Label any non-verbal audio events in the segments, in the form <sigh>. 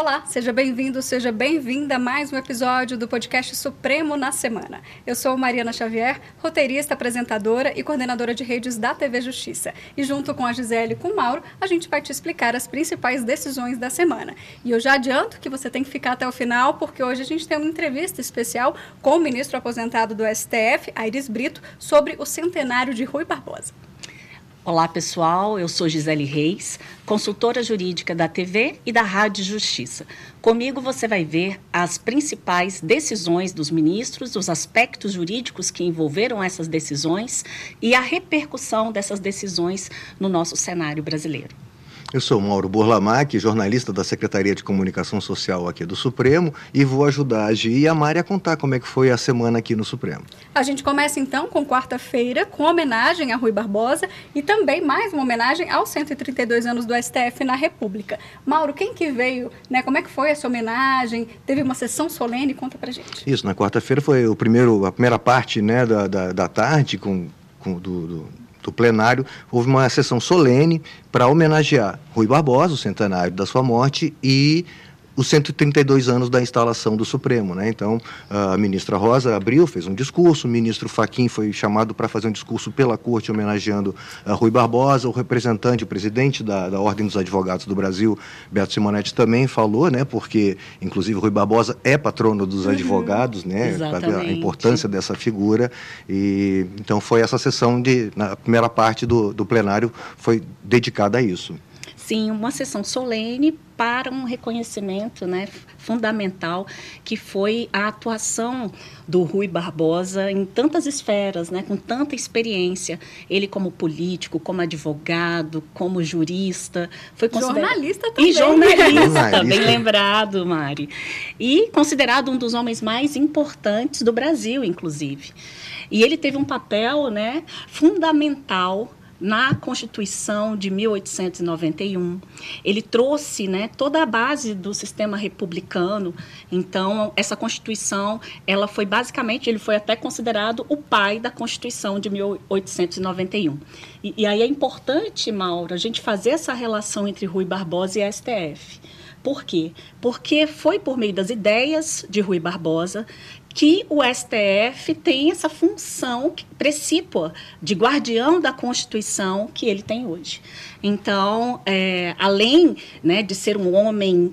Olá, seja bem-vindo, seja bem-vinda a mais um episódio do podcast Supremo na Semana. Eu sou Mariana Xavier, roteirista, apresentadora e coordenadora de redes da TV Justiça. E junto com a Gisele e com o Mauro, a gente vai te explicar as principais decisões da semana. E eu já adianto que você tem que ficar até o final, porque hoje a gente tem uma entrevista especial com o ministro aposentado do STF, Aires Brito, sobre o centenário de Rui Barbosa. Olá, pessoal. Eu sou Gisele Reis, consultora jurídica da TV e da Rádio Justiça. Comigo você vai ver as principais decisões dos ministros, os aspectos jurídicos que envolveram essas decisões e a repercussão dessas decisões no nosso cenário brasileiro. Eu sou Mauro Borlamac, jornalista da Secretaria de Comunicação Social aqui do Supremo e vou ajudar a Gi e a Mari a contar como é que foi a semana aqui no Supremo. A gente começa então com quarta-feira, com homenagem a Rui Barbosa e também mais uma homenagem aos 132 anos do STF na República. Mauro, quem que veio, né? Como é que foi essa homenagem? Teve uma sessão solene? Conta pra gente. Isso, na quarta-feira foi o primeiro, a primeira parte né, da, da, da tarde com, com do, do do plenário, houve uma sessão solene para homenagear Rui Barbosa, o centenário da sua morte, e os 132 anos da instalação do Supremo. Né? Então, a ministra Rosa abriu, fez um discurso, o ministro Faquim foi chamado para fazer um discurso pela corte homenageando a Rui Barbosa, o representante, o presidente da, da Ordem dos Advogados do Brasil, Beto Simonetti, também falou, né? porque, inclusive, Rui Barbosa é patrono dos uhum, advogados, né? a importância dessa figura. E, então, foi essa sessão, de, na primeira parte do, do plenário, foi dedicada a isso. Sim, uma sessão solene para um reconhecimento né, fundamental, que foi a atuação do Rui Barbosa em tantas esferas, né, com tanta experiência. Ele como político, como advogado, como jurista. Foi considerado... Jornalista também. E jornalista, bem lembrado, Mari. E considerado um dos homens mais importantes do Brasil, inclusive. E ele teve um papel né, fundamental na Constituição de 1891. Ele trouxe né, toda a base do sistema republicano. Então, essa Constituição, ela foi basicamente, ele foi até considerado o pai da Constituição de 1891. E, e aí é importante, Mauro, a gente fazer essa relação entre Rui Barbosa e STF. Por quê? Porque foi por meio das ideias de Rui Barbosa que o STF tem essa função precípua de guardião da Constituição que ele tem hoje. Então, é, além né, de ser um homem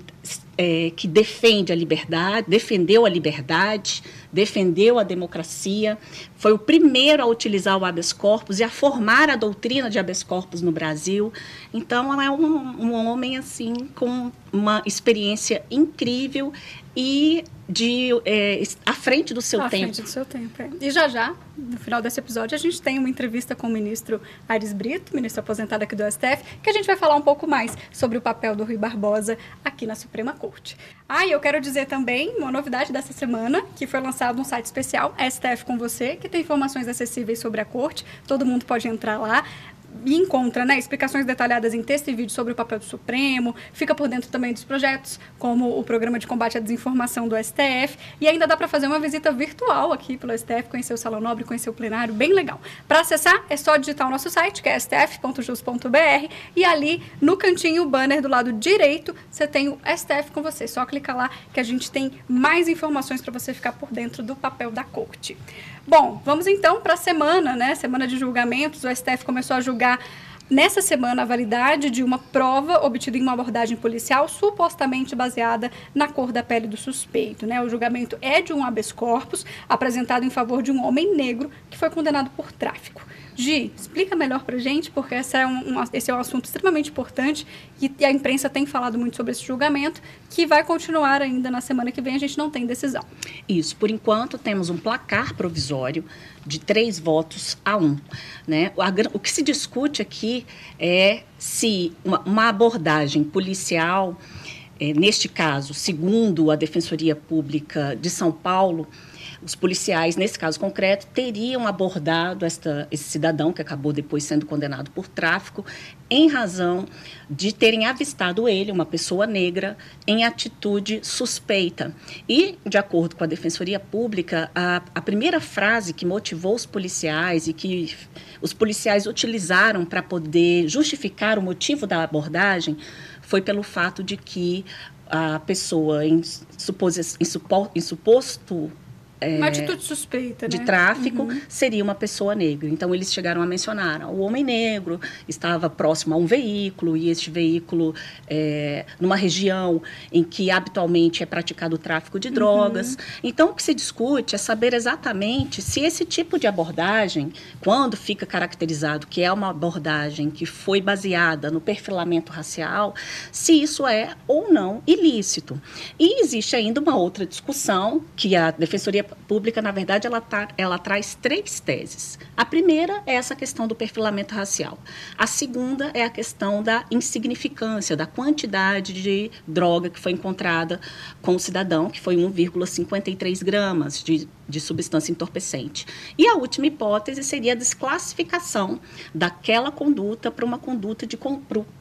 é, que defende a liberdade, defendeu a liberdade, defendeu a democracia, foi o primeiro a utilizar o habeas corpus e a formar a doutrina de habeas corpus no Brasil. Então, é um, um homem assim com uma experiência incrível e de é, à frente do seu à tempo. À frente do seu tempo. É. E já já, no final desse episódio, a gente tem uma entrevista com o ministro Aires Brito, ministro aposentado aqui do STF, que a gente vai falar um pouco mais sobre o papel do Rui Barbosa aqui na Suprema Corte. Ah, e eu quero dizer também uma novidade dessa semana, que foi lançado um site especial, STF com você, que tem informações acessíveis sobre a corte. Todo mundo pode entrar lá e encontra né, explicações detalhadas em texto e vídeo sobre o papel do Supremo, fica por dentro também dos projetos, como o Programa de Combate à Desinformação do STF, e ainda dá para fazer uma visita virtual aqui pelo STF, conhecer o Salão Nobre, conhecer o plenário, bem legal. Para acessar, é só digitar o nosso site, que é stf.jus.br, e ali no cantinho, o banner do lado direito, você tem o STF com você. Só clicar lá que a gente tem mais informações para você ficar por dentro do papel da corte. Bom, vamos então para a semana, né? Semana de julgamentos. O STF começou a julgar nessa semana a validade de uma prova obtida em uma abordagem policial supostamente baseada na cor da pele do suspeito. Né? O julgamento é de um habeas corpus apresentado em favor de um homem negro que foi condenado por tráfico. Gi, explica melhor para gente, porque esse é um, um, esse é um assunto extremamente importante e, e, a imprensa tem falado muito sobre esse julgamento, que vai continuar ainda na semana que vem, a gente não tem decisão. Isso, por enquanto temos um placar provisório de três votos a um. Né? O, o que se discute aqui é se uma, uma abordagem policial, é, neste caso, segundo a Defensoria Pública de São Paulo, os policiais, nesse caso concreto, teriam abordado esta, esse cidadão que acabou depois sendo condenado por tráfico, em razão de terem avistado ele, uma pessoa negra, em atitude suspeita. E, de acordo com a Defensoria Pública, a, a primeira frase que motivou os policiais e que os policiais utilizaram para poder justificar o motivo da abordagem foi pelo fato de que a pessoa em, supos, em, supo, em suposto é, uma atitude suspeita, de né? tráfico uhum. seria uma pessoa negra. Então eles chegaram a mencionar o homem negro estava próximo a um veículo e este veículo é, numa região em que habitualmente é praticado o tráfico de drogas. Uhum. Então o que se discute é saber exatamente se esse tipo de abordagem, quando fica caracterizado que é uma abordagem que foi baseada no perfilamento racial, se isso é ou não ilícito. E existe ainda uma outra discussão que a defensoria pública, na verdade, ela, tá, ela traz três teses. A primeira é essa questão do perfilamento racial. A segunda é a questão da insignificância, da quantidade de droga que foi encontrada com o cidadão, que foi 1,53 gramas de, de substância entorpecente. E a última hipótese seria a desclassificação daquela conduta para uma conduta de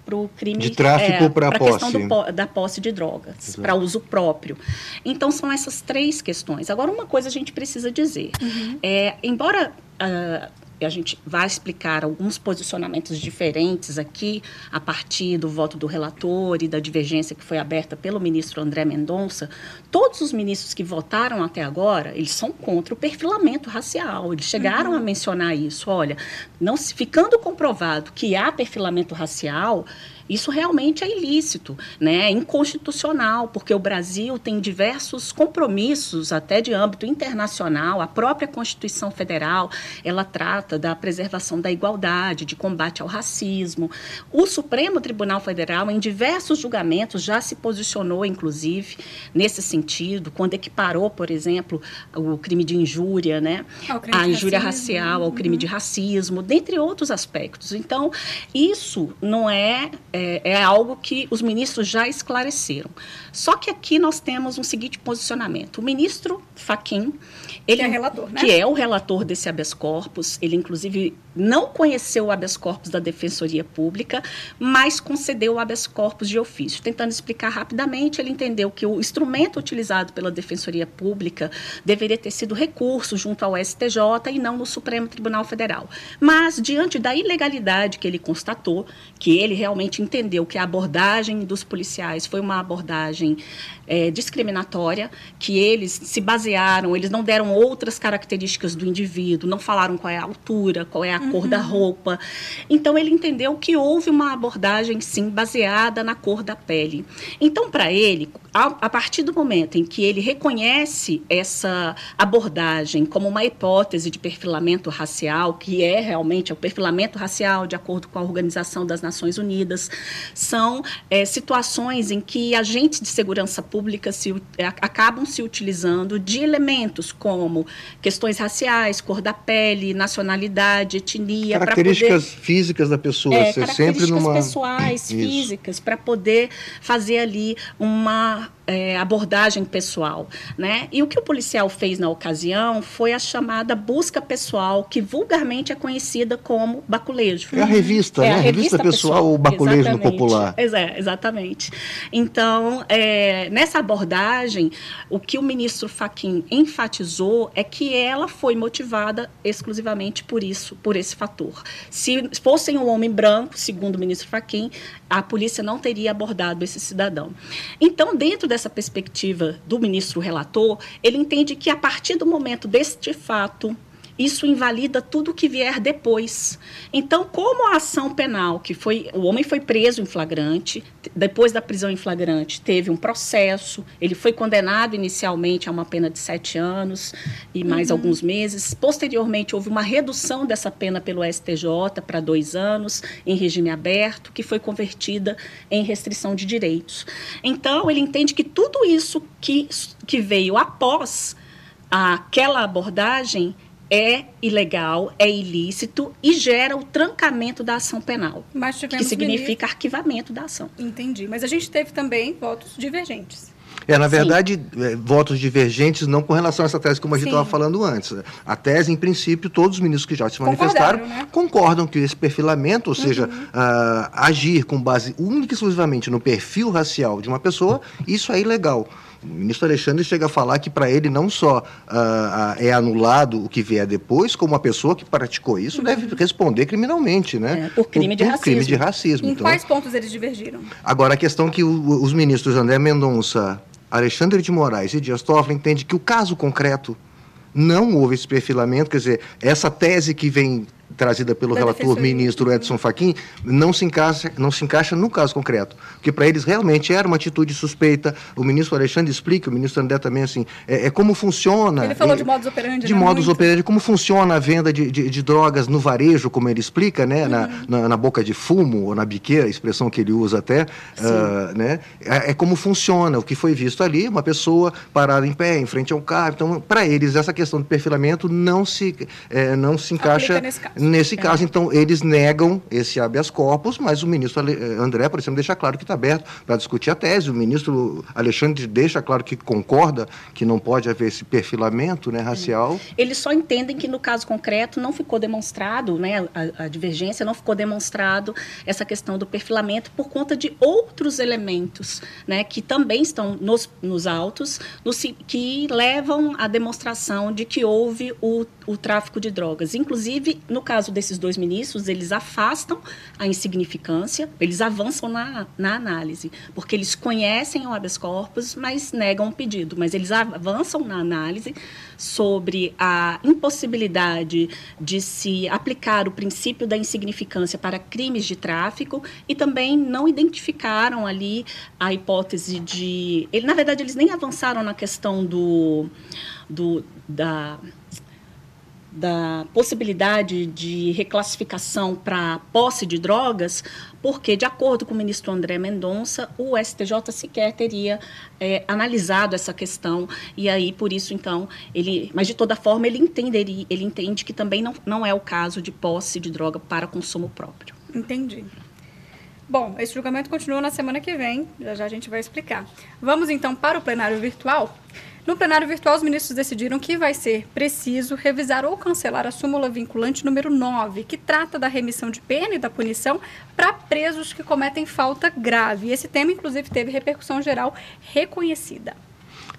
para o crime de tráfico é, para a questão do, da posse de drogas para uso próprio. Então são essas três questões. Agora uma coisa a gente precisa dizer. Uhum. É, embora uh, a gente vai explicar alguns posicionamentos diferentes aqui a partir do voto do relator e da divergência que foi aberta pelo ministro André Mendonça, todos os ministros que votaram até agora, eles são contra o perfilamento racial. Eles chegaram uhum. a mencionar isso. Olha, não se, ficando comprovado que há perfilamento racial, isso realmente é ilícito, né? é inconstitucional, porque o Brasil tem diversos compromissos, até de âmbito internacional. A própria Constituição Federal ela trata da preservação da igualdade, de combate ao racismo. O Supremo Tribunal Federal, em diversos julgamentos, já se posicionou, inclusive, nesse sentido, quando equiparou, por exemplo, o crime de injúria, né? a injúria racial, ao crime uhum. de racismo, dentre outros aspectos. Então, isso não é é, é algo que os ministros já esclareceram. Só que aqui nós temos um seguinte posicionamento. O ministro Faquim, ele, que é relator, né? Que é o relator desse habeas corpus, ele inclusive não conheceu o habeas corpus da Defensoria Pública, mas concedeu o habeas corpus de ofício. Tentando explicar rapidamente, ele entendeu que o instrumento utilizado pela Defensoria Pública deveria ter sido recurso junto ao STJ e não no Supremo Tribunal Federal. Mas, diante da ilegalidade que ele constatou, que ele realmente entendeu que a abordagem dos policiais foi uma abordagem é, discriminatória, que eles se basearam, eles não deram outras características do indivíduo, não falaram qual é a altura, qual é a uhum. cor da uhum. roupa. Então ele entendeu que houve uma abordagem sim baseada na cor da pele. Então para ele, a, a, partir do momento em que ele reconhece essa abordagem como uma hipótese de perfilamento racial, que é realmente o perfilamento racial de acordo com a Organização das Nações Unidas, são é, situações em que agentes de segurança pública se, é, acabam se utilizando de elementos como questões raciais, cor da pele, nacionalidade, etnia. Características poder, físicas da pessoa, é, sempre numa... pessoais, Isso. físicas, para poder fazer ali uma é, abordagem pessoal, né? E o que o policial fez na ocasião foi a chamada busca pessoal, que vulgarmente é conhecida como baculejo. É a revista, é, né? A revista, revista pessoal, o baculejo exatamente. no popular. É, exatamente. Então, é, nessa abordagem, o que o ministro Faquim enfatizou é que ela foi motivada exclusivamente por isso, por esse fator. Se fossem um homem branco, segundo o ministro Faquim, a polícia não teria abordado esse cidadão. Então, dentro dessa perspectiva do ministro relator, ele entende que a partir do momento deste fato isso invalida tudo que vier depois. Então, como a ação penal, que foi o homem foi preso em flagrante, depois da prisão em flagrante teve um processo, ele foi condenado inicialmente a uma pena de sete anos e mais uhum. alguns meses. Posteriormente houve uma redução dessa pena pelo STJ para dois anos em regime aberto, que foi convertida em restrição de direitos. Então, ele entende que tudo isso que, que veio após aquela abordagem é ilegal, é ilícito e gera o trancamento da ação penal, que significa arquivamento da ação. Entendi. Mas a gente teve também votos divergentes. É, na verdade, é, votos divergentes não com relação a essa tese como a gente estava falando antes. A tese, em princípio, todos os ministros que já se manifestaram né? concordam que esse perfilamento, ou seja, uh, agir com base única e exclusivamente no perfil racial de uma pessoa, isso é ilegal. O ministro Alexandre chega a falar que para ele não só uh, é anulado o que vier depois, como a pessoa que praticou isso uhum. deve responder criminalmente, né? É, por crime por, de por racismo. crime de racismo. Em então, quais pontos eles divergiram? Agora, a questão que o, os ministros André Mendonça, Alexandre de Moraes e Dias Toffoli entendem que o caso concreto não houve esse perfilamento, quer dizer, essa tese que vem trazida pelo da relator ministro Edson Fachin não se encaixa não se encaixa no caso concreto. Porque para eles realmente era uma atitude suspeita. O ministro Alexandre explica o ministro André também assim é, é como funciona ele falou é, de modus operandi de né? modus operandi como funciona a venda de, de, de, drogas no varejo como ele explica né uhum. na, na, na, boca de fumo ou na biqueira expressão que ele usa até uh, né. É, é, como funciona o que foi visto ali uma pessoa parada em pé em frente ao carro. Então para eles essa questão de perfilamento não se é, não se encaixa Nesse é. caso, então, eles negam esse habeas corpus, mas o ministro eh, André, por exemplo, deixa claro que está aberto para discutir a tese. O ministro Alexandre deixa claro que concorda que não pode haver esse perfilamento né, racial. Eles só entendem que, no caso concreto, não ficou demonstrado, né, a, a divergência, não ficou demonstrado essa questão do perfilamento por conta de outros elementos né, que também estão nos, nos autos, no, que levam à demonstração de que houve o, o tráfico de drogas. Inclusive, no caso desses dois ministros, eles afastam a insignificância, eles avançam na, na análise, porque eles conhecem o habeas corpus, mas negam o pedido. Mas eles avançam na análise sobre a impossibilidade de se aplicar o princípio da insignificância para crimes de tráfico e também não identificaram ali a hipótese de. Ele, na verdade, eles nem avançaram na questão do, do da da possibilidade de reclassificação para posse de drogas, porque, de acordo com o ministro André Mendonça, o STJ sequer teria é, analisado essa questão, e aí, por isso, então, ele. Mas, de toda forma, ele entenderia, ele entende que também não, não é o caso de posse de droga para consumo próprio. Entendi. Bom, esse julgamento continua na semana que vem, já já a gente vai explicar. Vamos então para o plenário virtual. No plenário virtual, os ministros decidiram que vai ser preciso revisar ou cancelar a súmula vinculante número 9, que trata da remissão de pena e da punição para presos que cometem falta grave. Esse tema, inclusive, teve repercussão geral reconhecida.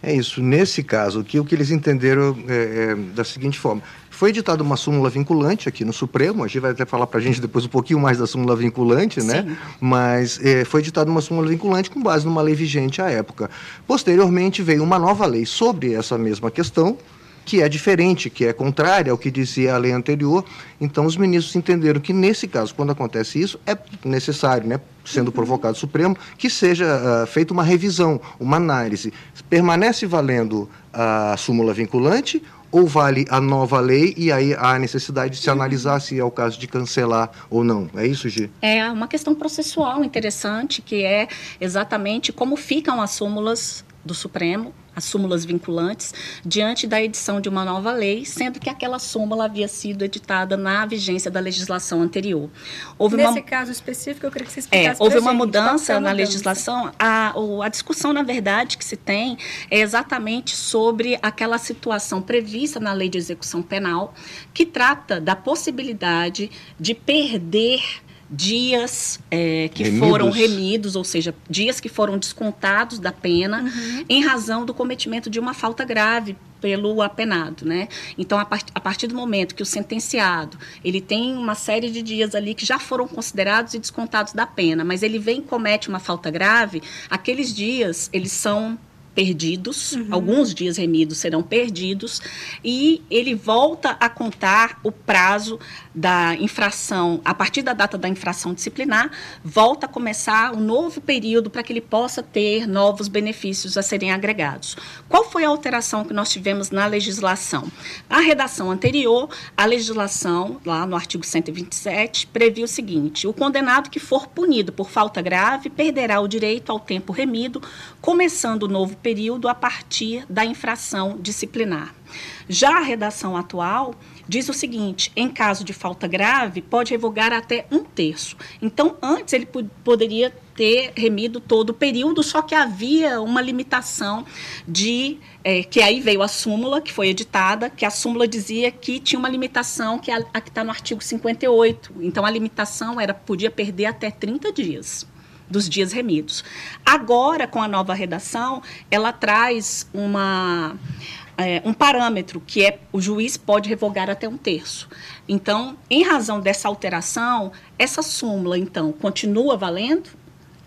É isso. Nesse caso, que o que eles entenderam é, é, da seguinte forma: foi editada uma súmula vinculante aqui no Supremo, a gente vai até falar para a gente depois um pouquinho mais da súmula vinculante, né? Sim. Mas é, foi editada uma súmula vinculante com base numa lei vigente à época. Posteriormente veio uma nova lei sobre essa mesma questão, que é diferente, que é contrária ao que dizia a lei anterior. Então, os ministros entenderam que, nesse caso, quando acontece isso, é necessário, né, sendo uhum. provocado o Supremo, que seja uh, feita uma revisão, uma análise. Permanece valendo a súmula vinculante ou vale a nova lei e aí há a necessidade de se analisar se é o caso de cancelar ou não. É isso, Gi? É uma questão processual interessante, que é exatamente como ficam as súmulas do Supremo as súmulas vinculantes, diante da edição de uma nova lei, sendo que aquela súmula havia sido editada na vigência da legislação anterior. Houve Nesse uma... caso específico, eu queria que você explicasse é, Houve uma gente, mudança na legislação. A, a discussão, na verdade, que se tem é exatamente sobre aquela situação prevista na lei de execução penal, que trata da possibilidade de perder dias é, que remidos. foram remidos, ou seja, dias que foram descontados da pena uhum. em razão do cometimento de uma falta grave pelo apenado, né? Então, a, part a, partir do momento que o sentenciado ele tem uma série de dias ali que já foram considerados e descontados da pena, mas ele vem e comete uma falta grave, aqueles dias eles são perdidos, uhum. alguns dias remidos serão perdidos, e ele volta a contar o prazo da infração, a partir da data da infração disciplinar, volta a começar um novo período para que ele possa ter novos benefícios a serem agregados. Qual foi a alteração que nós tivemos na legislação? A redação anterior, a legislação, lá no artigo 127, previa o seguinte: o condenado que for punido por falta grave perderá o direito ao tempo remido, começando o novo período a partir da infração disciplinar. Já a redação atual diz o seguinte: em caso de falta grave, pode revogar até um terço. Então, antes ele poderia ter remido todo o período, só que havia uma limitação de. É, que aí veio a súmula, que foi editada, que a súmula dizia que tinha uma limitação, que é a, a que está no artigo 58. Então, a limitação era podia perder até 30 dias. Dos dias remidos. Agora, com a nova redação, ela traz uma é, um parâmetro que é o juiz pode revogar até um terço. Então, em razão dessa alteração, essa súmula então continua valendo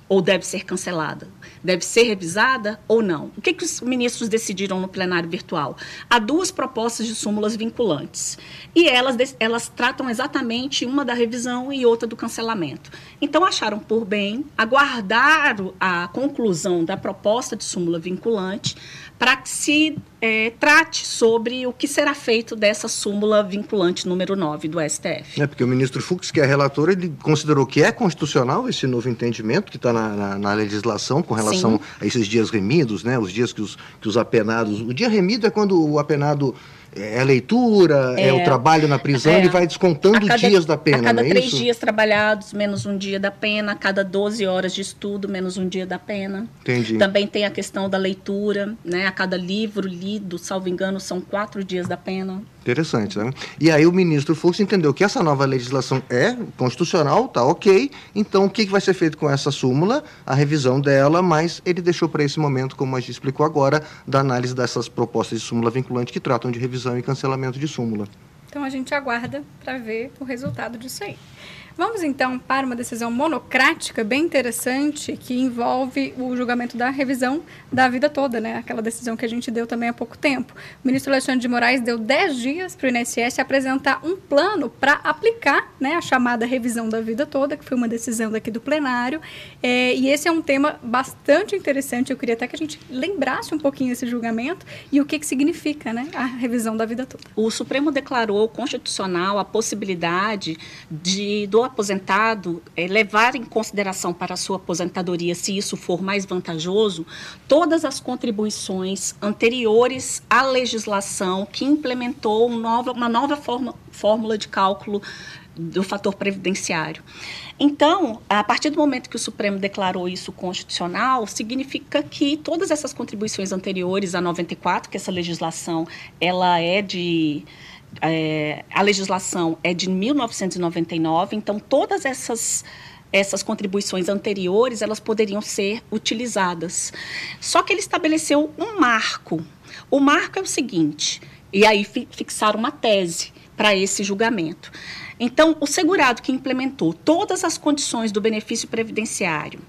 ou deve ser cancelada? Deve ser revisada ou não? O que, que os ministros decidiram no plenário virtual? Há duas propostas de súmulas vinculantes. E elas, elas tratam exatamente uma da revisão e outra do cancelamento. Então, acharam por bem aguardar a conclusão da proposta de súmula vinculante para que se é, trate sobre o que será feito dessa súmula vinculante número 9 do STF. É, porque o ministro Fux, que é relator, ele considerou que é constitucional esse novo entendimento que está na, na, na, legislação com relação Sim. a esses dias remidos, né, os dias que os, que os apenados... O dia remido é quando o apenado é a leitura, é, é o trabalho na prisão, é, ele vai descontando cada, dias da pena, A cada é três isso? dias trabalhados, menos um dia da pena, a cada 12 horas de estudo, menos um dia da pena. Entendi. Também tem a questão da leitura, né? A cada livro lido, salvo engano, são quatro dias da pena. Interessante, né? E aí o ministro Fux entendeu que essa nova legislação é constitucional, tá ok, então o que vai ser feito com essa súmula? A revisão dela, mas ele deixou para esse momento, como a gente explicou agora, da análise dessas propostas de súmula vinculante que tratam de revisão e cancelamento de súmula. Então a gente aguarda para ver o resultado disso aí. Vamos então para uma decisão monocrática bem interessante que envolve o julgamento da revisão da vida toda, né? Aquela decisão que a gente deu também há pouco tempo. O ministro Alexandre de Moraes deu 10 dias para o INSS apresentar um plano para aplicar né, a chamada revisão da vida toda, que foi uma decisão daqui do plenário. É, e esse é um tema bastante interessante. Eu queria até que a gente lembrasse um pouquinho esse julgamento e o que, que significa né, a revisão da vida toda. O Supremo declarou constitucional a possibilidade de do aposentado é, levar em consideração para a sua aposentadoria, se isso for mais vantajoso, todas as contribuições anteriores à legislação que implementou uma nova, uma nova forma, fórmula de cálculo do fator previdenciário. Então, a partir do momento que o Supremo declarou isso constitucional, significa que todas essas contribuições anteriores a 94, que essa legislação ela é de é, a legislação é de 1999, então todas essas essas contribuições anteriores elas poderiam ser utilizadas. Só que ele estabeleceu um marco. O marco é o seguinte, e aí fi, fixaram uma tese para esse julgamento. Então, o segurado que implementou todas as condições do benefício previdenciário,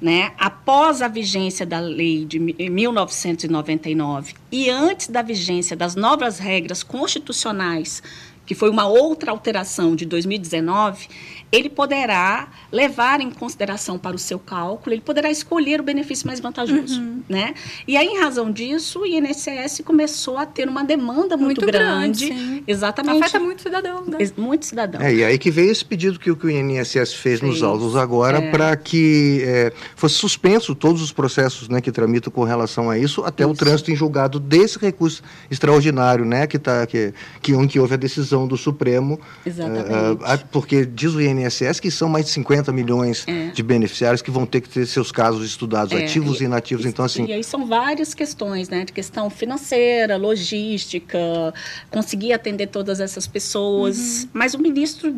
né, após a vigência da lei de 1999 e antes da vigência das novas regras constitucionais, que foi uma outra alteração de 2019, ele poderá levar em consideração para o seu cálculo, ele poderá escolher o benefício mais vantajoso, uhum. né? E aí, em razão disso, o INSS começou a ter uma demanda muito, muito grande. grande exatamente. Afeta muito cidadão, né? Muito cidadão. É, e aí que veio esse pedido que, que o INSS fez, fez. nos autos agora é. para que é, fosse suspenso todos os processos né, que tramitam com relação a isso, até isso. o trânsito em julgado desse recurso extraordinário, né? Que, tá, que, que, que houve a decisão do Supremo. Exatamente. Uh, porque diz o INSS que são mais de 50 milhões é. de beneficiários que vão ter que ter seus casos estudados, é. ativos e, e inativos. E, então, assim. E aí são várias questões, né? De questão financeira, logística, conseguir atender todas essas pessoas. Uhum. Mas o ministro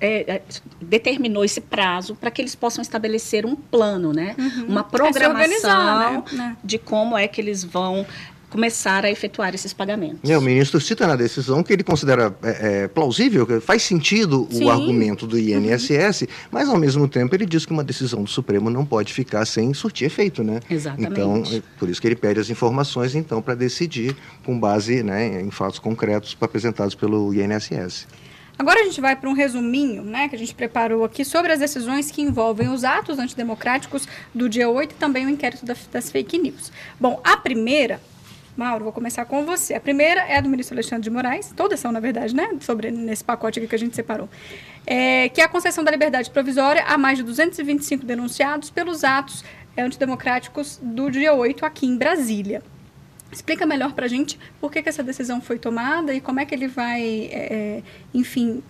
é, é, determinou esse prazo para que eles possam estabelecer um plano, né? Uhum. Uma programação né? de como é que eles vão começar a efetuar esses pagamentos. É, o ministro cita na decisão que ele considera é, é, plausível, que faz sentido Sim. o argumento do INSS, uhum. mas ao mesmo tempo ele diz que uma decisão do Supremo não pode ficar sem surtir efeito, né? Exatamente. Então, é por isso que ele pede as informações, então, para decidir com base né, em fatos concretos apresentados pelo INSS. Agora a gente vai para um resuminho, né, que a gente preparou aqui sobre as decisões que envolvem os atos antidemocráticos do dia 8 e também o inquérito das fake news. Bom, a primeira Mauro, vou começar com você. A primeira é a do ministro Alexandre de Moraes, todas são, na verdade, né? Sobre nesse pacote aqui que a gente separou. É, que é a concessão da liberdade provisória a mais de 225 denunciados pelos atos é, antidemocráticos do dia 8 aqui em Brasília. Explica melhor para a gente por que, que, essa decisão foi tomada e como é que ele vai, é, é enfim,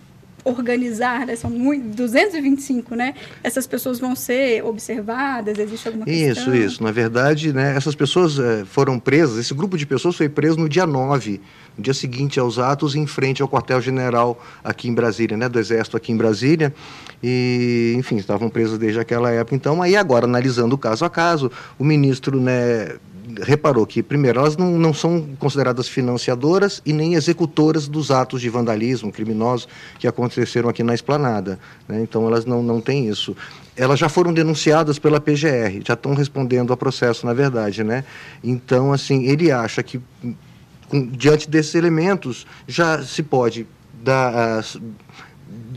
organizar, né? São muito, 225, né? Essas pessoas vão ser observadas? Existe alguma questão? Isso, isso. Na verdade, né, essas pessoas é, foram presas, esse grupo de pessoas foi preso no dia 9, no dia seguinte aos atos, em frente ao quartel-general aqui em Brasília, né, do Exército aqui em Brasília. E, enfim, estavam presos desde aquela época. Então, aí agora, analisando caso a caso, o ministro, né, reparou que, primeiro, elas não, não são consideradas financiadoras e nem executoras dos atos de vandalismo criminoso que aconteceram aqui na esplanada. Né? Então, elas não, não têm isso. Elas já foram denunciadas pela PGR, já estão respondendo ao processo, na verdade. Né? Então, assim, ele acha que, com, diante desses elementos, já se pode dar. Uh,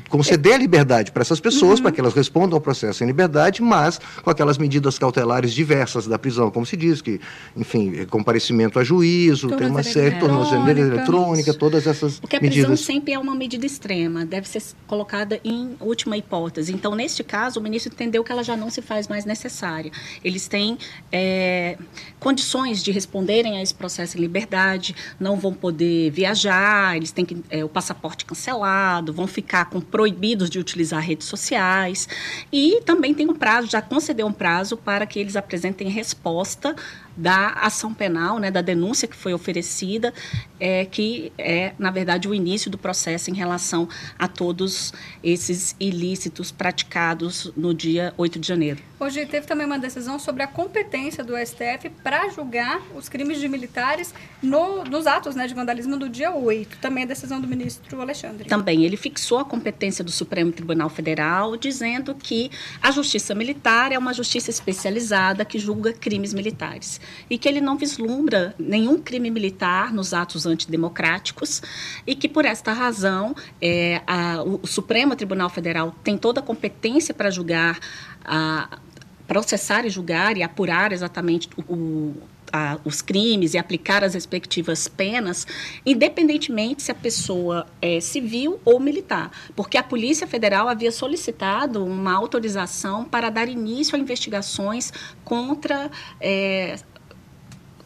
conceder a liberdade para essas pessoas, uhum. para que elas respondam ao processo em liberdade, mas com aquelas medidas cautelares diversas da prisão, como se diz, que, enfim, comparecimento a juízo, tem uma série, tornozeleira eletrônica, todas essas Porque a medidas. prisão sempre é uma medida extrema, deve ser colocada em última hipótese. Então, neste caso, o ministro entendeu que ela já não se faz mais necessária. Eles têm é, condições de responderem a esse processo em liberdade, não vão poder viajar, eles têm que, é, o passaporte cancelado, vão ficar com proibidos de utilizar redes sociais e também tem um prazo, já concedeu um prazo para que eles apresentem resposta da ação penal, né, da denúncia que foi oferecida, é, que é, na verdade, o início do processo em relação a todos esses ilícitos praticados no dia 8 de janeiro. Hoje teve também uma decisão sobre a competência do STF para julgar os crimes de militares no, nos atos né, de vandalismo do dia 8. Também a decisão do ministro Alexandre. Também ele fixou a competência do Supremo Tribunal Federal, dizendo que a justiça militar é uma justiça especializada que julga crimes militares e que ele não vislumbra nenhum crime militar nos atos antidemocráticos e que, por esta razão, é, a, o Supremo Tribunal Federal tem toda a competência para julgar, a, processar e julgar e apurar exatamente o, o a, os crimes e aplicar as respectivas penas, independentemente se a pessoa é civil ou militar, porque a Polícia Federal havia solicitado uma autorização para dar início a investigações contra é,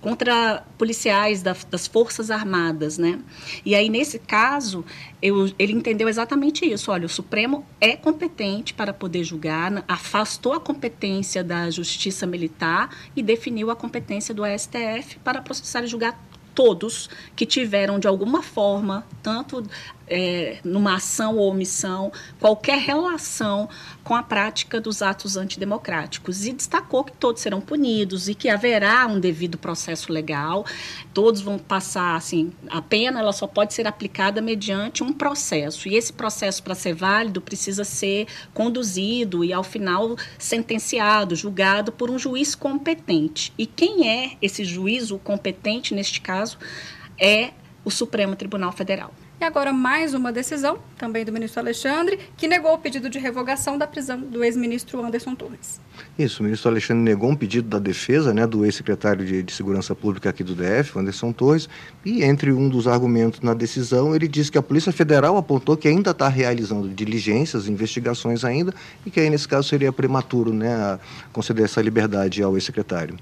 contra policiais da, das Forças Armadas, né? E aí, nesse caso, eu, ele entendeu exatamente isso. Olha, o Supremo é competente para poder julgar, afastou a competência da Justiça Militar e definiu a competência do STF para processar e julgar todos que tiveram, de alguma forma, tanto é, numa ação ou omissão, qualquer relação com a prática dos atos antidemocráticos. E destacou que todos serão punidos e que haverá um devido processo legal, todos vão passar, assim, a pena ela só pode ser aplicada mediante um processo. E esse processo, para ser válido, precisa ser conduzido e, ao final, sentenciado, julgado por um juiz competente. E quem é esse juiz, o competente neste caso, é o Supremo Tribunal Federal. E agora mais uma decisão, também do ministro Alexandre, que negou o pedido de revogação da prisão do ex-ministro Anderson Torres. Isso, o ministro Alexandre negou um pedido da defesa, né, do ex-secretário de, de, Segurança Pública aqui do DF, Anderson Torres, e entre um dos argumentos na decisão, ele disse que a Polícia Federal apontou que ainda está realizando diligências, investigações ainda, e que aí nesse caso seria prematuro, né, conceder essa liberdade ao ex-secretário.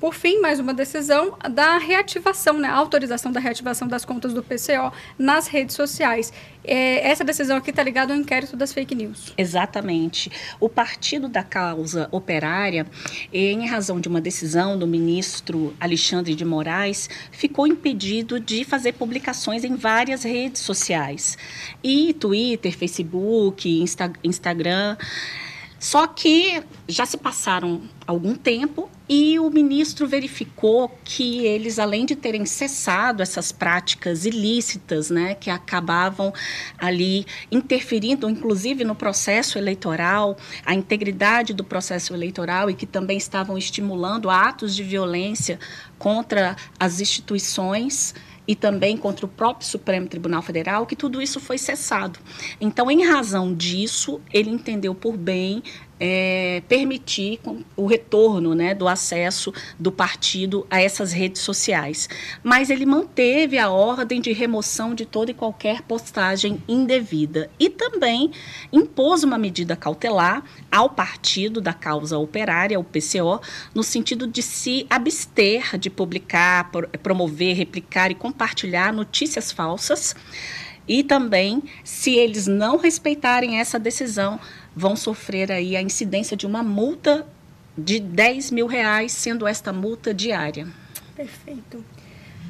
Por fim, mais uma decisão da reativação, né, autorização da reativação das contas do PCO nas redes sociais. É, essa decisão aqui está ligada ao inquérito das fake news. Exatamente. O Partido da Causa Operária, em razão de uma decisão do ministro Alexandre de Moraes, ficou impedido de fazer publicações em várias redes sociais. E Twitter, Facebook, Insta Instagram. Só que já se passaram algum tempo e o ministro verificou que eles, além de terem cessado essas práticas ilícitas, né, que acabavam ali interferindo, inclusive no processo eleitoral, a integridade do processo eleitoral e que também estavam estimulando atos de violência contra as instituições e também contra o próprio Supremo Tribunal Federal, que tudo isso foi cessado. Então, em razão disso, ele entendeu por bem é, permitir o retorno né, do acesso do partido a essas redes sociais. Mas ele manteve a ordem de remoção de toda e qualquer postagem indevida e também impôs uma medida cautelar ao partido da causa operária, o PCO, no sentido de se abster de publicar, promover, replicar e compartilhar notícias falsas E também, se eles não respeitarem essa decisão, vão sofrer aí a incidência de uma multa de 10 mil reais, sendo esta multa diária. Perfeito.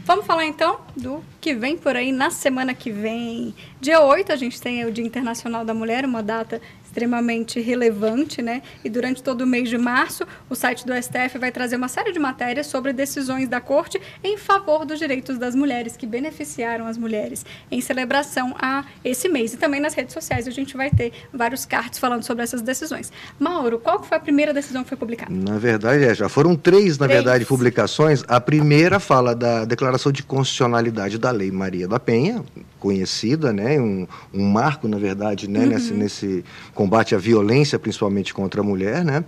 Vamos falar então do que vem por aí na semana que vem. Dia 8 a gente tem o Dia Internacional da Mulher, uma data extremamente relevante, né? E durante todo o mês de março, o site do STF vai trazer uma série de matérias sobre decisões da Corte em favor dos direitos das mulheres, que beneficiaram as mulheres, em celebração a esse mês. E também nas redes sociais a gente vai ter vários cards falando sobre essas decisões. Mauro, qual foi a primeira decisão que foi publicada? Na verdade, é, já foram três, na três. verdade, publicações. A primeira fala da declaração de constitucionalidade da Lei Maria da Penha, conhecida, né? Um, um marco, na verdade, né? Uhum. Nesse, nesse combate à violência, principalmente contra a mulher, né?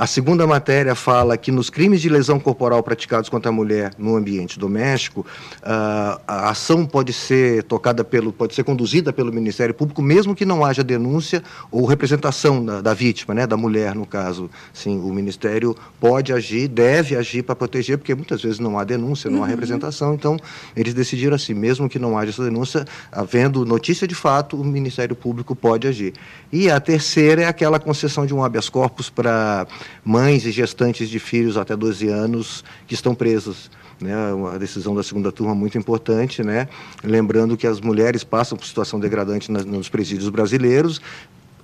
A segunda matéria fala que nos crimes de lesão corporal praticados contra a mulher no ambiente doméstico, uh, a ação pode ser tocada pelo, pode ser conduzida pelo Ministério Público, mesmo que não haja denúncia ou representação da, da vítima, né, da mulher no caso. Sim, o Ministério pode agir, deve agir para proteger, porque muitas vezes não há denúncia, não há uhum. representação. Então, eles decidiram assim, mesmo que não haja essa denúncia, havendo notícia de fato, o Ministério Público pode agir. E a terceira é aquela concessão de um habeas corpus para mães e gestantes de filhos até 12 anos que estão presos. Né, uma decisão da segunda turma muito importante, né? lembrando que as mulheres passam por situação degradante nos presídios brasileiros,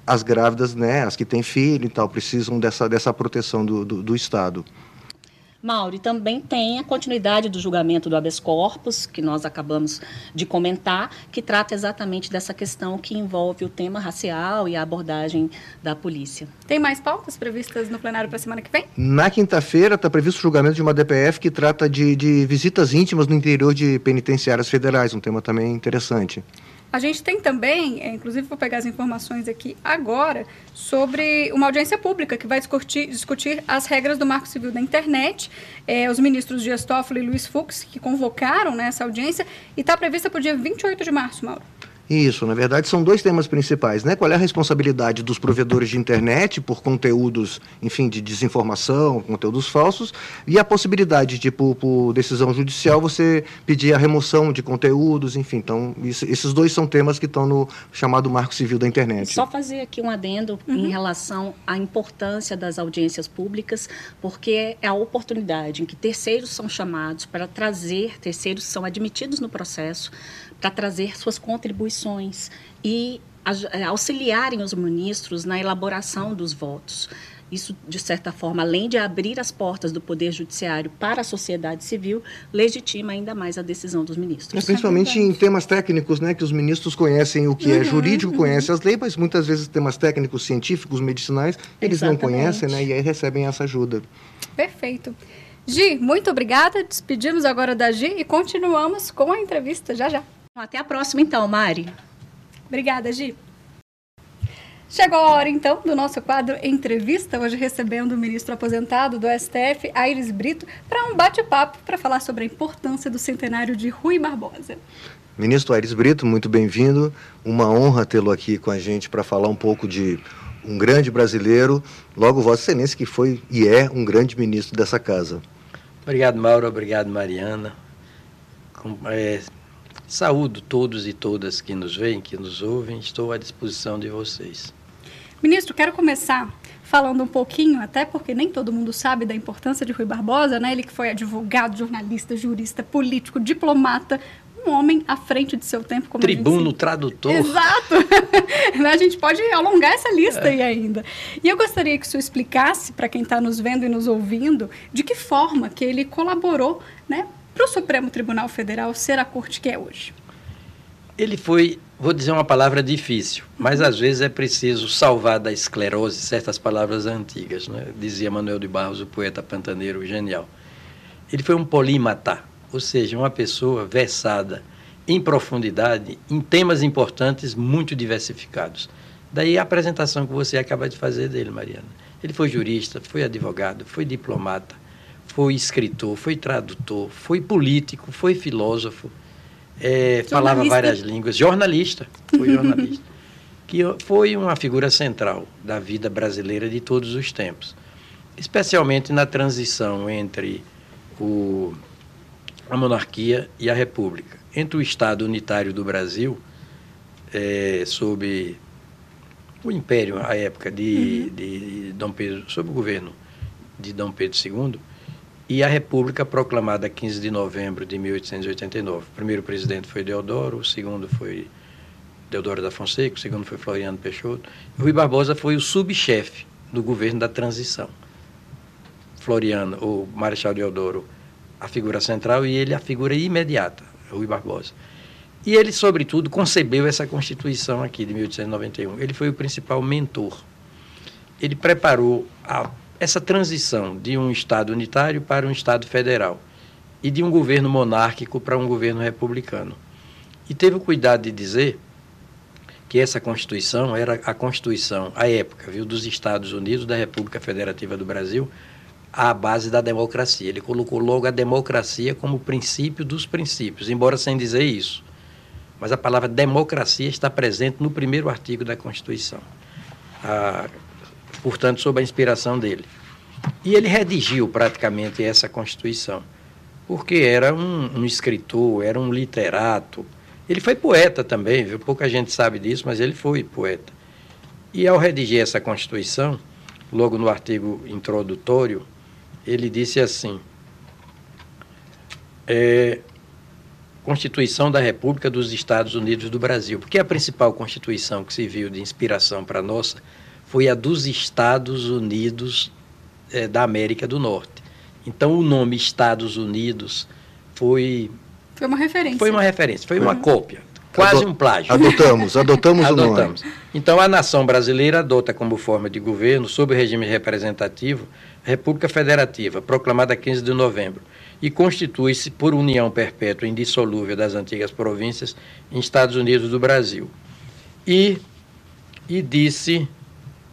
as grávidas, né, as que têm filho e tal, precisam dessa, dessa proteção do, do, do Estado. Mauro, também tem a continuidade do julgamento do habeas corpus, que nós acabamos de comentar, que trata exatamente dessa questão que envolve o tema racial e a abordagem da polícia. Tem mais pautas previstas no plenário para a semana que vem? Na quinta-feira está previsto o julgamento de uma DPF que trata de, de visitas íntimas no interior de penitenciárias federais, um tema também interessante. A gente tem também, é, inclusive vou pegar as informações aqui agora, sobre uma audiência pública que vai discutir, discutir as regras do Marco Civil da Internet. É, os ministros Dias Toffoli e Luiz Fux que convocaram né, essa audiência e está prevista para o dia 28 de março, Mauro. Isso, na verdade, são dois temas principais, né? Qual é a responsabilidade dos provedores de internet por conteúdos, enfim, de desinformação, conteúdos falsos, e a possibilidade de, por, por decisão judicial, você pedir a remoção de conteúdos, enfim. Então, isso, esses dois são temas que estão no chamado Marco Civil da Internet. Só fazer aqui um adendo uhum. em relação à importância das audiências públicas, porque é a oportunidade em que terceiros são chamados para trazer, terceiros são admitidos no processo, para trazer suas contribuições e é, auxiliarem os ministros na elaboração dos votos. Isso, de certa forma, além de abrir as portas do Poder Judiciário para a sociedade civil, legitima ainda mais a decisão dos ministros. É, principalmente em temas técnicos, né, que os ministros conhecem o que é uhum, é jurídico, uhum. conhecem as leis, mas muitas vezes temas técnicos, científicos, medicinais, eles Exatamente. não conhecem né, e aí recebem essa ajuda. Perfeito. Gi, muito obrigada. Despedimos agora da Gi e continuamos com a entrevista já já. Até a próxima, então, Mari. Obrigada, Gi. Chegou a hora, então, do nosso quadro Entrevista, hoje recebendo o ministro aposentado do STF, Aires Brito, para um bate-papo para falar sobre a importância do centenário de Rui Barbosa. Ministro Aires Brito, muito bem-vindo. Uma honra tê-lo aqui com a gente para falar um pouco de um grande brasileiro, logo Vossa Excelência, que foi e é um grande ministro dessa casa. Obrigado, Mauro. Obrigado, Mariana. Com, é, Saúdo todos e todas que nos veem, que nos ouvem, estou à disposição de vocês. Ministro, quero começar falando um pouquinho, até porque nem todo mundo sabe da importância de Rui Barbosa, né? Ele que foi advogado, jornalista, jurista, político, diplomata, um homem à frente de seu tempo. Como Tribuno, tradutor. Exato! <laughs> a gente pode alongar essa lista é. aí ainda. E eu gostaria que o senhor explicasse para quem está nos vendo e nos ouvindo de que forma que ele colaborou né, para o Supremo Tribunal Federal ser a corte que é hoje? Ele foi, vou dizer uma palavra difícil, mas às vezes é preciso salvar da esclerose certas palavras antigas, né? dizia Manuel de Barros, o poeta pantaneiro genial. Ele foi um polímata, ou seja, uma pessoa versada em profundidade em temas importantes muito diversificados. Daí a apresentação que você acaba de fazer dele, Mariana. Ele foi jurista, foi advogado, foi diplomata, foi escritor, foi tradutor, foi político, foi filósofo, é, falava várias línguas, jornalista, foi <laughs> jornalista, que foi uma figura central da vida brasileira de todos os tempos, especialmente na transição entre o, a monarquia e a república. Entre o Estado unitário do Brasil, é, sob o império, à época de, uhum. de Dom Pedro, sob o governo de Dom Pedro II, e a República proclamada 15 de novembro de 1889. O primeiro presidente foi Deodoro, o segundo foi Deodoro da Fonseca, o segundo foi Floriano Peixoto. Rui Barbosa foi o subchefe do governo da transição. Floriano, o Marechal Deodoro, a figura central e ele a figura imediata, Rui Barbosa. E ele, sobretudo, concebeu essa Constituição aqui de 1891. Ele foi o principal mentor. Ele preparou a, essa transição de um Estado unitário para um Estado federal e de um governo monárquico para um governo republicano. E teve o cuidado de dizer que essa Constituição era a Constituição, à época, viu, dos Estados Unidos, da República Federativa do Brasil, à base da democracia. Ele colocou logo a democracia como princípio dos princípios, embora sem dizer isso mas a palavra democracia está presente no primeiro artigo da Constituição, ah, portanto, sob a inspiração dele. E ele redigiu praticamente essa Constituição, porque era um, um escritor, era um literato. Ele foi poeta também, viu? pouca gente sabe disso, mas ele foi poeta. E ao redigir essa Constituição, logo no artigo introdutório, ele disse assim: é, Constituição da República dos Estados Unidos do Brasil, porque a principal Constituição que se viu de inspiração para a nossa foi a dos Estados Unidos é, da América do Norte. Então, o nome Estados Unidos foi. Foi uma referência. Foi uma referência, foi uma uhum. cópia, quase Ado um plágio. Adotamos, adotamos, <laughs> adotamos o nome. Então, a nação brasileira adota como forma de governo, sob o regime representativo, a República Federativa, proclamada 15 de novembro e constitui-se por união perpétua indissolúvel das antigas províncias em Estados Unidos do Brasil. E, e disse,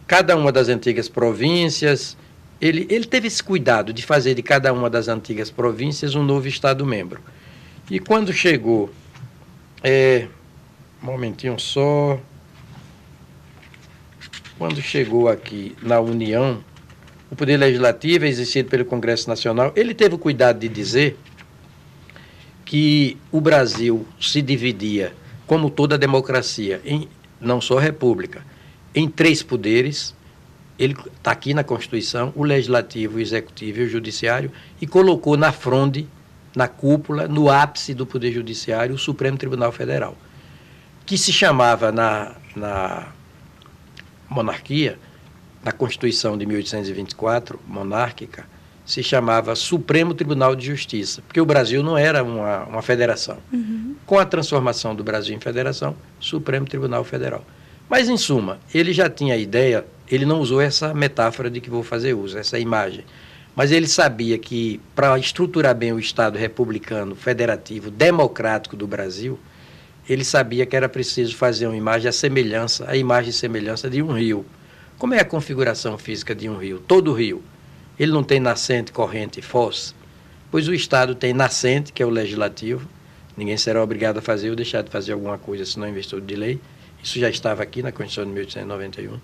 cada uma das antigas províncias, ele, ele teve esse cuidado de fazer de cada uma das antigas províncias um novo Estado-membro. E quando chegou, é, um momentinho só, quando chegou aqui na União, o Poder Legislativo exercido pelo Congresso Nacional, ele teve o cuidado de dizer que o Brasil se dividia, como toda democracia, em não só república, em três poderes. Ele está aqui na Constituição, o Legislativo, o Executivo e o Judiciário, e colocou na fronde, na cúpula, no ápice do Poder Judiciário, o Supremo Tribunal Federal, que se chamava na, na monarquia na Constituição de 1824, monárquica, se chamava Supremo Tribunal de Justiça, porque o Brasil não era uma, uma federação. Uhum. Com a transformação do Brasil em federação, Supremo Tribunal Federal. Mas, em suma, ele já tinha a ideia, ele não usou essa metáfora de que vou fazer uso, essa imagem, mas ele sabia que, para estruturar bem o Estado republicano, federativo, democrático do Brasil, ele sabia que era preciso fazer uma imagem à semelhança, a imagem e semelhança de um rio. Como é a configuração física de um rio? Todo rio. Ele não tem nascente, corrente e foz? Pois o Estado tem nascente, que é o legislativo. Ninguém será obrigado a fazer ou deixar de fazer alguma coisa se não investiu de lei. Isso já estava aqui na Constituição de 1891.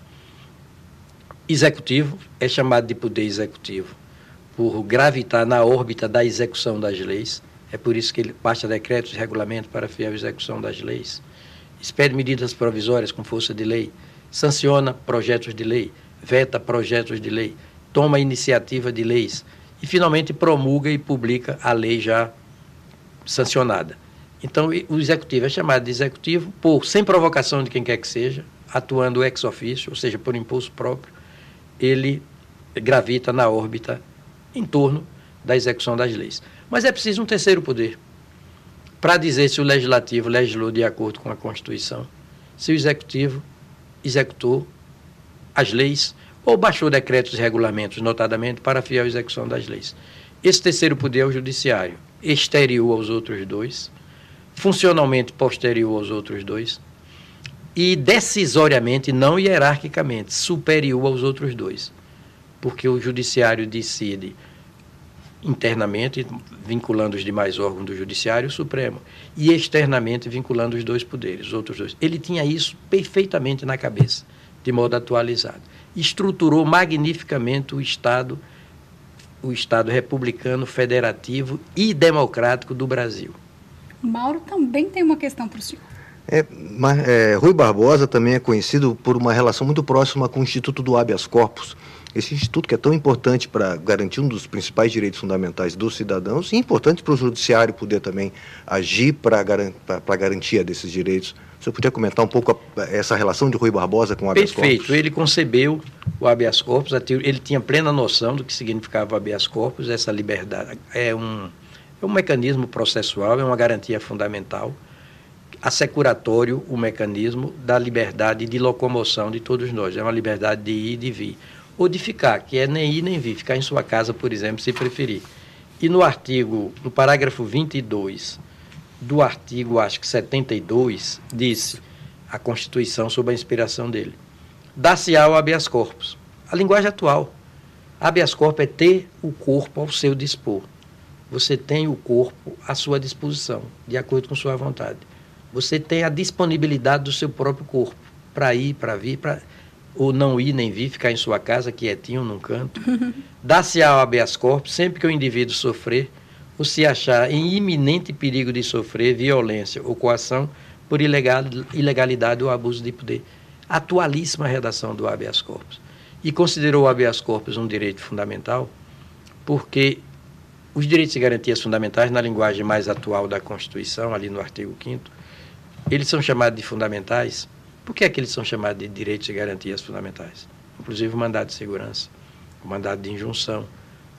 Executivo é chamado de poder executivo por gravitar na órbita da execução das leis. É por isso que ele baixa decretos e regulamentos para a execução das leis. Expede medidas provisórias com força de lei sanciona projetos de lei, veta projetos de lei, toma iniciativa de leis e finalmente promulga e publica a lei já sancionada. Então, o executivo é chamado de executivo por sem provocação de quem quer que seja, atuando ex officio, ou seja, por impulso próprio, ele gravita na órbita em torno da execução das leis. Mas é preciso um terceiro poder para dizer se o legislativo legislou de acordo com a Constituição, se o executivo executou as leis ou baixou decretos e regulamentos, notadamente para a fiel execução das leis. Esse terceiro poder é o judiciário, exterior aos outros dois, funcionalmente posterior aos outros dois e decisoriamente, não hierarquicamente, superior aos outros dois. Porque o judiciário decide internamente, vinculando os demais órgãos do Judiciário, o Supremo, e externamente, vinculando os dois poderes, os outros dois. Ele tinha isso perfeitamente na cabeça, de modo atualizado. Estruturou magnificamente o Estado, o Estado republicano, federativo e democrático do Brasil. Mauro também tem uma questão para o senhor. É, mas, é, Rui Barbosa também é conhecido por uma relação muito próxima com o Instituto do Habeas Corpus. Esse instituto que é tão importante para garantir um dos principais direitos fundamentais dos cidadãos e importante para o judiciário poder também agir para a garantia desses direitos. Você podia comentar um pouco a, essa relação de Rui Barbosa com o habeas corpus? Perfeito. Ele concebeu o habeas corpus, ele tinha plena noção do que significava o habeas corpus, essa liberdade. É um, é um mecanismo processual, é uma garantia fundamental assecuratório o mecanismo da liberdade de locomoção de todos nós. É uma liberdade de ir e de vir. Ou de ficar, que é nem ir nem vir, ficar em sua casa, por exemplo, se preferir. E no artigo, no parágrafo 22 do artigo, acho que 72, disse a Constituição sob a inspiração dele. Dá-se-á o habeas corpus. A linguagem atual. Habeas corpus é ter o corpo ao seu dispor. Você tem o corpo à sua disposição, de acordo com sua vontade você tem a disponibilidade do seu próprio corpo para ir, para vir, para ou não ir nem vir, ficar em sua casa quietinho num canto. <laughs> Dá-se ao habeas corpus sempre que o indivíduo sofrer ou se achar em iminente perigo de sofrer violência ou coação por ilegal, ilegalidade ou abuso de poder. Atualíssima redação do habeas corpus. E considerou o habeas corpus um direito fundamental porque os direitos e garantias fundamentais, na linguagem mais atual da Constituição, ali no artigo 5 eles são chamados de fundamentais. Por que é que eles são chamados de direitos e garantias fundamentais? Inclusive o mandado de segurança, o mandado de injunção,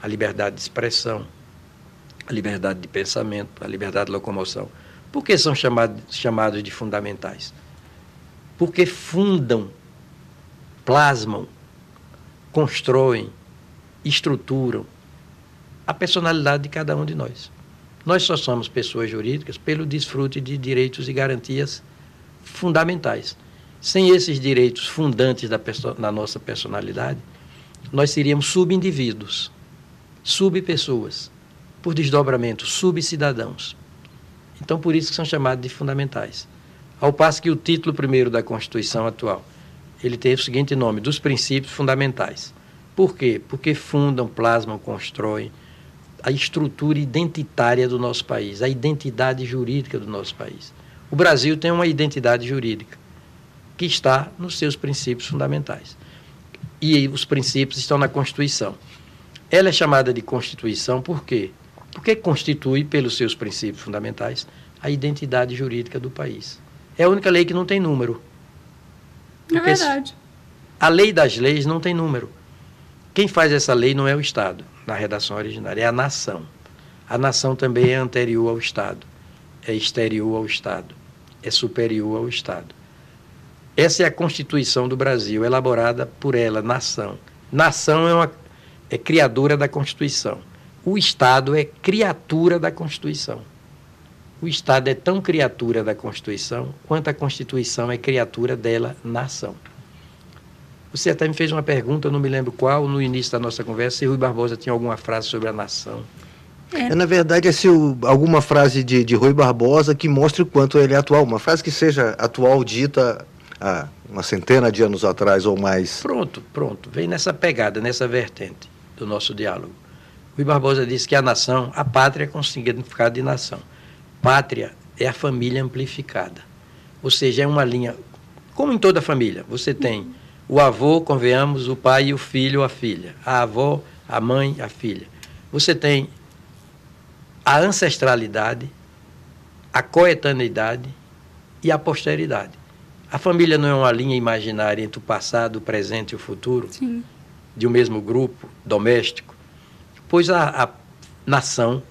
a liberdade de expressão, a liberdade de pensamento, a liberdade de locomoção. Por que são chamados, chamados de fundamentais? Porque fundam, plasmam, constroem, estruturam a personalidade de cada um de nós. Nós só somos pessoas jurídicas pelo desfrute de direitos e garantias fundamentais. Sem esses direitos fundantes da, da nossa personalidade, nós seríamos subindivíduos, subpessoas, por desdobramento, subcidadãos. Então, por isso que são chamados de fundamentais. Ao passo que o título primeiro da Constituição atual, ele tem o seguinte nome, dos princípios fundamentais. Por quê? Porque fundam, plasmam, constroem, a estrutura identitária do nosso país, a identidade jurídica do nosso país. O Brasil tem uma identidade jurídica que está nos seus princípios fundamentais. E os princípios estão na Constituição. Ela é chamada de Constituição por quê? Porque constitui, pelos seus princípios fundamentais, a identidade jurídica do país. É a única lei que não tem número. É verdade. A lei das leis não tem número. Quem faz essa lei não é o Estado na redação originária, é a nação. A nação também é anterior ao Estado, é exterior ao Estado, é superior ao Estado. Essa é a Constituição do Brasil, elaborada por ela, nação. Nação é, uma, é criadora da Constituição. O Estado é criatura da Constituição. O Estado é tão criatura da Constituição quanto a Constituição é criatura dela, nação. Você até me fez uma pergunta, eu não me lembro qual, no início da nossa conversa, se Rui Barbosa tinha alguma frase sobre a nação. É. é na verdade, é se o, alguma frase de, de Rui Barbosa que mostre o quanto ele é atual. Uma frase que seja atual, dita há uma centena de anos atrás ou mais. Pronto, pronto. Vem nessa pegada, nessa vertente do nosso diálogo. Rui Barbosa disse que a nação, a pátria com significado de nação. Pátria é a família amplificada. Ou seja, é uma linha. Como em toda família, você tem o avô, convenhamos, o pai e o filho, a filha. A avó, a mãe, a filha. Você tem a ancestralidade, a coetaneidade e a posteridade. A família não é uma linha imaginária entre o passado, o presente e o futuro, Sim. de um mesmo grupo doméstico, pois a, a nação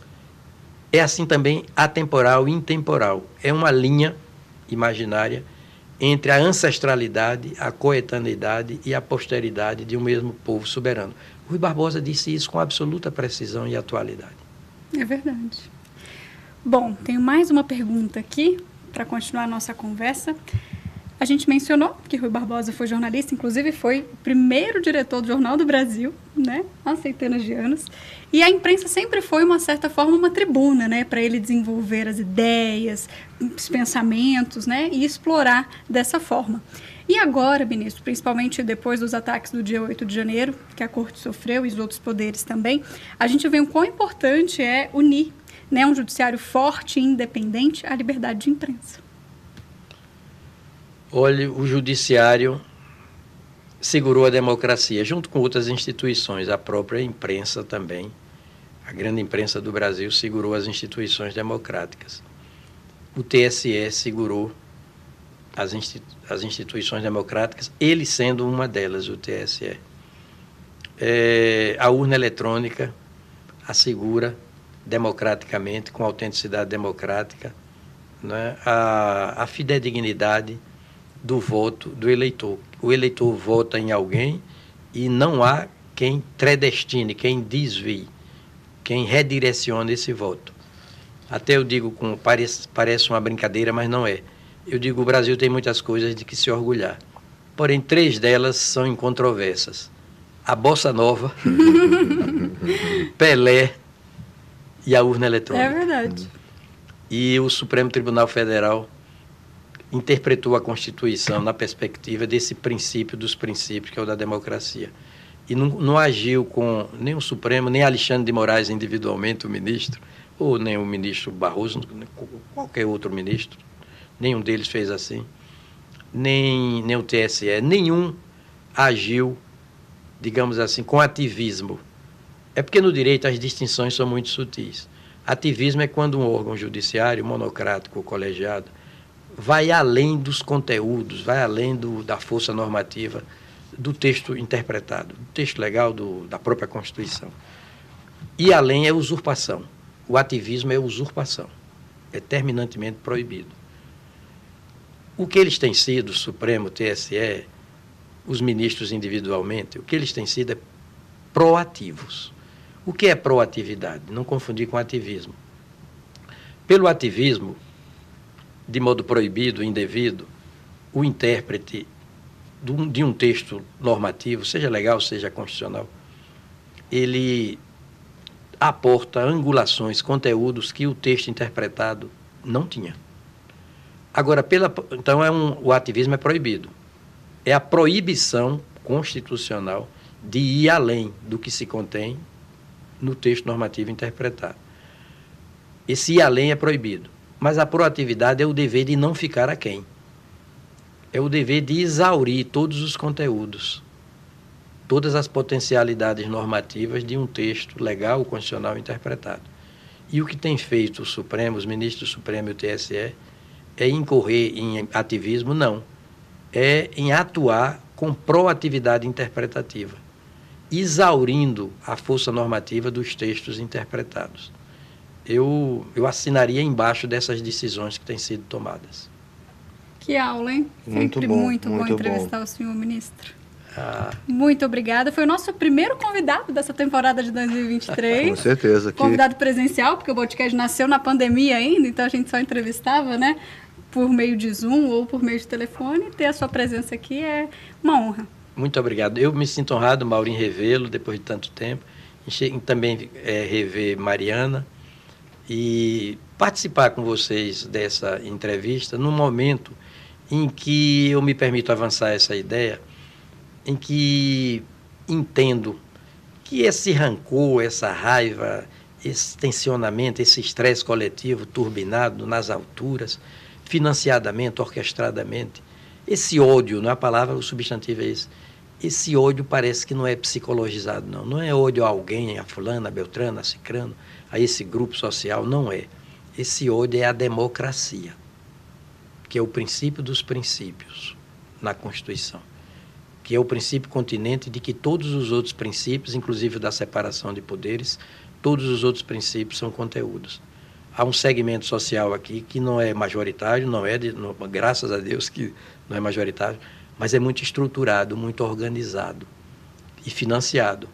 é assim também atemporal e intemporal. É uma linha imaginária entre a ancestralidade, a coetaneidade e a posteridade de um mesmo povo soberano. Rui Barbosa disse isso com absoluta precisão e atualidade. É verdade. Bom, tenho mais uma pergunta aqui para continuar a nossa conversa. A gente mencionou que Rui Barbosa foi jornalista, inclusive foi o primeiro diretor do Jornal do Brasil, né, há centenas de anos. E a imprensa sempre foi, uma certa forma, uma tribuna, né, para ele desenvolver as ideias, os pensamentos, né, e explorar dessa forma. E agora, ministro, principalmente depois dos ataques do dia 8 de janeiro, que a corte sofreu e os outros poderes também, a gente vê o quão importante é unir né, um judiciário forte e independente à liberdade de imprensa. Olha, o judiciário segurou a democracia, junto com outras instituições, a própria imprensa também. A grande imprensa do Brasil segurou as instituições democráticas. O TSE segurou as, institu as instituições democráticas, ele sendo uma delas, o TSE. É, a urna eletrônica assegura democraticamente, com autenticidade democrática, né, a, a fidedignidade do voto do eleitor. O eleitor vota em alguém e não há quem predestine, quem desvie, quem redirecione esse voto. Até eu digo com parece, parece uma brincadeira, mas não é. Eu digo o Brasil tem muitas coisas de que se orgulhar. Porém, três delas são incontroversas. A bossa nova, <laughs> Pelé e a urna eletrônica. É verdade. E o Supremo Tribunal Federal interpretou a Constituição na perspectiva desse princípio dos princípios, que é o da democracia. E não, não agiu com nem o Supremo, nem Alexandre de Moraes individualmente, o ministro, ou nem o ministro Barroso, qualquer outro ministro. Nenhum deles fez assim. Nem, nem o TSE. Nenhum agiu, digamos assim, com ativismo. É porque no direito as distinções são muito sutis. Ativismo é quando um órgão judiciário, monocrático ou colegiado, vai além dos conteúdos, vai além do, da força normativa do texto interpretado, do texto legal do, da própria Constituição. E além é usurpação. O ativismo é usurpação. É terminantemente proibido. O que eles têm sido, Supremo, TSE, os ministros individualmente, o que eles têm sido é proativos. O que é proatividade? Não confundir com ativismo. Pelo ativismo, de modo proibido, indevido, o intérprete de um texto normativo, seja legal, seja constitucional, ele aporta angulações, conteúdos que o texto interpretado não tinha. Agora, pela, então é um, o ativismo é proibido. É a proibição constitucional de ir além do que se contém no texto normativo interpretado. Esse ir além é proibido. Mas a proatividade é o dever de não ficar aquém. É o dever de exaurir todos os conteúdos, todas as potencialidades normativas de um texto legal ou constitucional interpretado. E o que tem feito o Supremo, os ministros do Supremo e o TSE, é incorrer em ativismo? Não. É em atuar com proatividade interpretativa, exaurindo a força normativa dos textos interpretados eu, eu assinaria embaixo dessas decisões que têm sido tomadas. Que aula, hein? Muito Sempre bom, muito, muito bom entrevistar bom. o senhor ministro. Ah, Muito obrigada. Foi o nosso primeiro convidado dessa temporada de <laughs> 2023. Com certeza. Que... Convidado presencial, porque o podcast nasceu na pandemia ainda, então a gente só entrevistava, né? Por meio de Zoom ou por meio de telefone. Ter a sua presença aqui é uma honra. muito obrigado. Eu me sinto honrado, Maurinho revê-lo depois de tanto tempo. E também é, rever Mariana e participar com vocês dessa entrevista no momento em que eu me permito avançar essa ideia, em que entendo que esse rancor, essa raiva, esse tensionamento, esse estresse coletivo turbinado nas alturas, financiadamente, orquestradamente, esse ódio, não é a palavra, o substantivo é esse. Esse ódio parece que não é psicologizado, não. Não é ódio a alguém, a fulana, a beltrana, a cicrano a esse grupo social, não é. Esse ódio é a democracia, que é o princípio dos princípios na Constituição, que é o princípio continente de que todos os outros princípios, inclusive da separação de poderes, todos os outros princípios são conteúdos. Há um segmento social aqui que não é majoritário, não é, de, não, graças a Deus que não é majoritário, mas é muito estruturado, muito organizado e financiado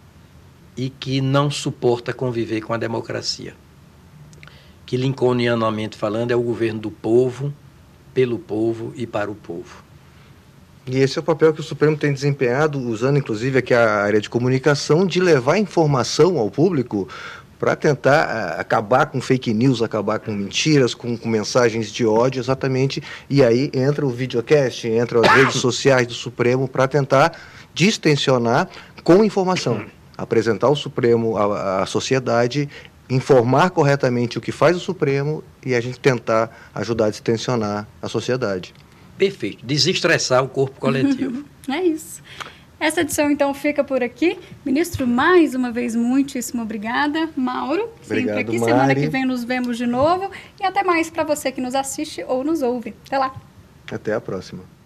e que não suporta conviver com a democracia. Que lincolnianamente falando é o governo do povo, pelo povo e para o povo. E esse é o papel que o Supremo tem desempenhado, usando inclusive aqui a área de comunicação, de levar informação ao público para tentar uh, acabar com fake news, acabar com mentiras, com, com, mensagens de ódio, exatamente. E aí entra o videocast, entra as redes sociais do Supremo para tentar distensionar com informação apresentar o Supremo à, à sociedade, informar corretamente o que faz o Supremo e a gente tentar ajudar a distensionar a sociedade. perfeito, desestressar o corpo coletivo. <laughs> é isso. Essa edição, então, fica por aqui. Ministro, mais uma vez, muitíssimo obrigada. Mauro, Obrigado, sempre aqui. Mari. Semana que vem nos vemos de novo. E até mais para você que nos assiste ou nos ouve. Até lá. Até a próxima.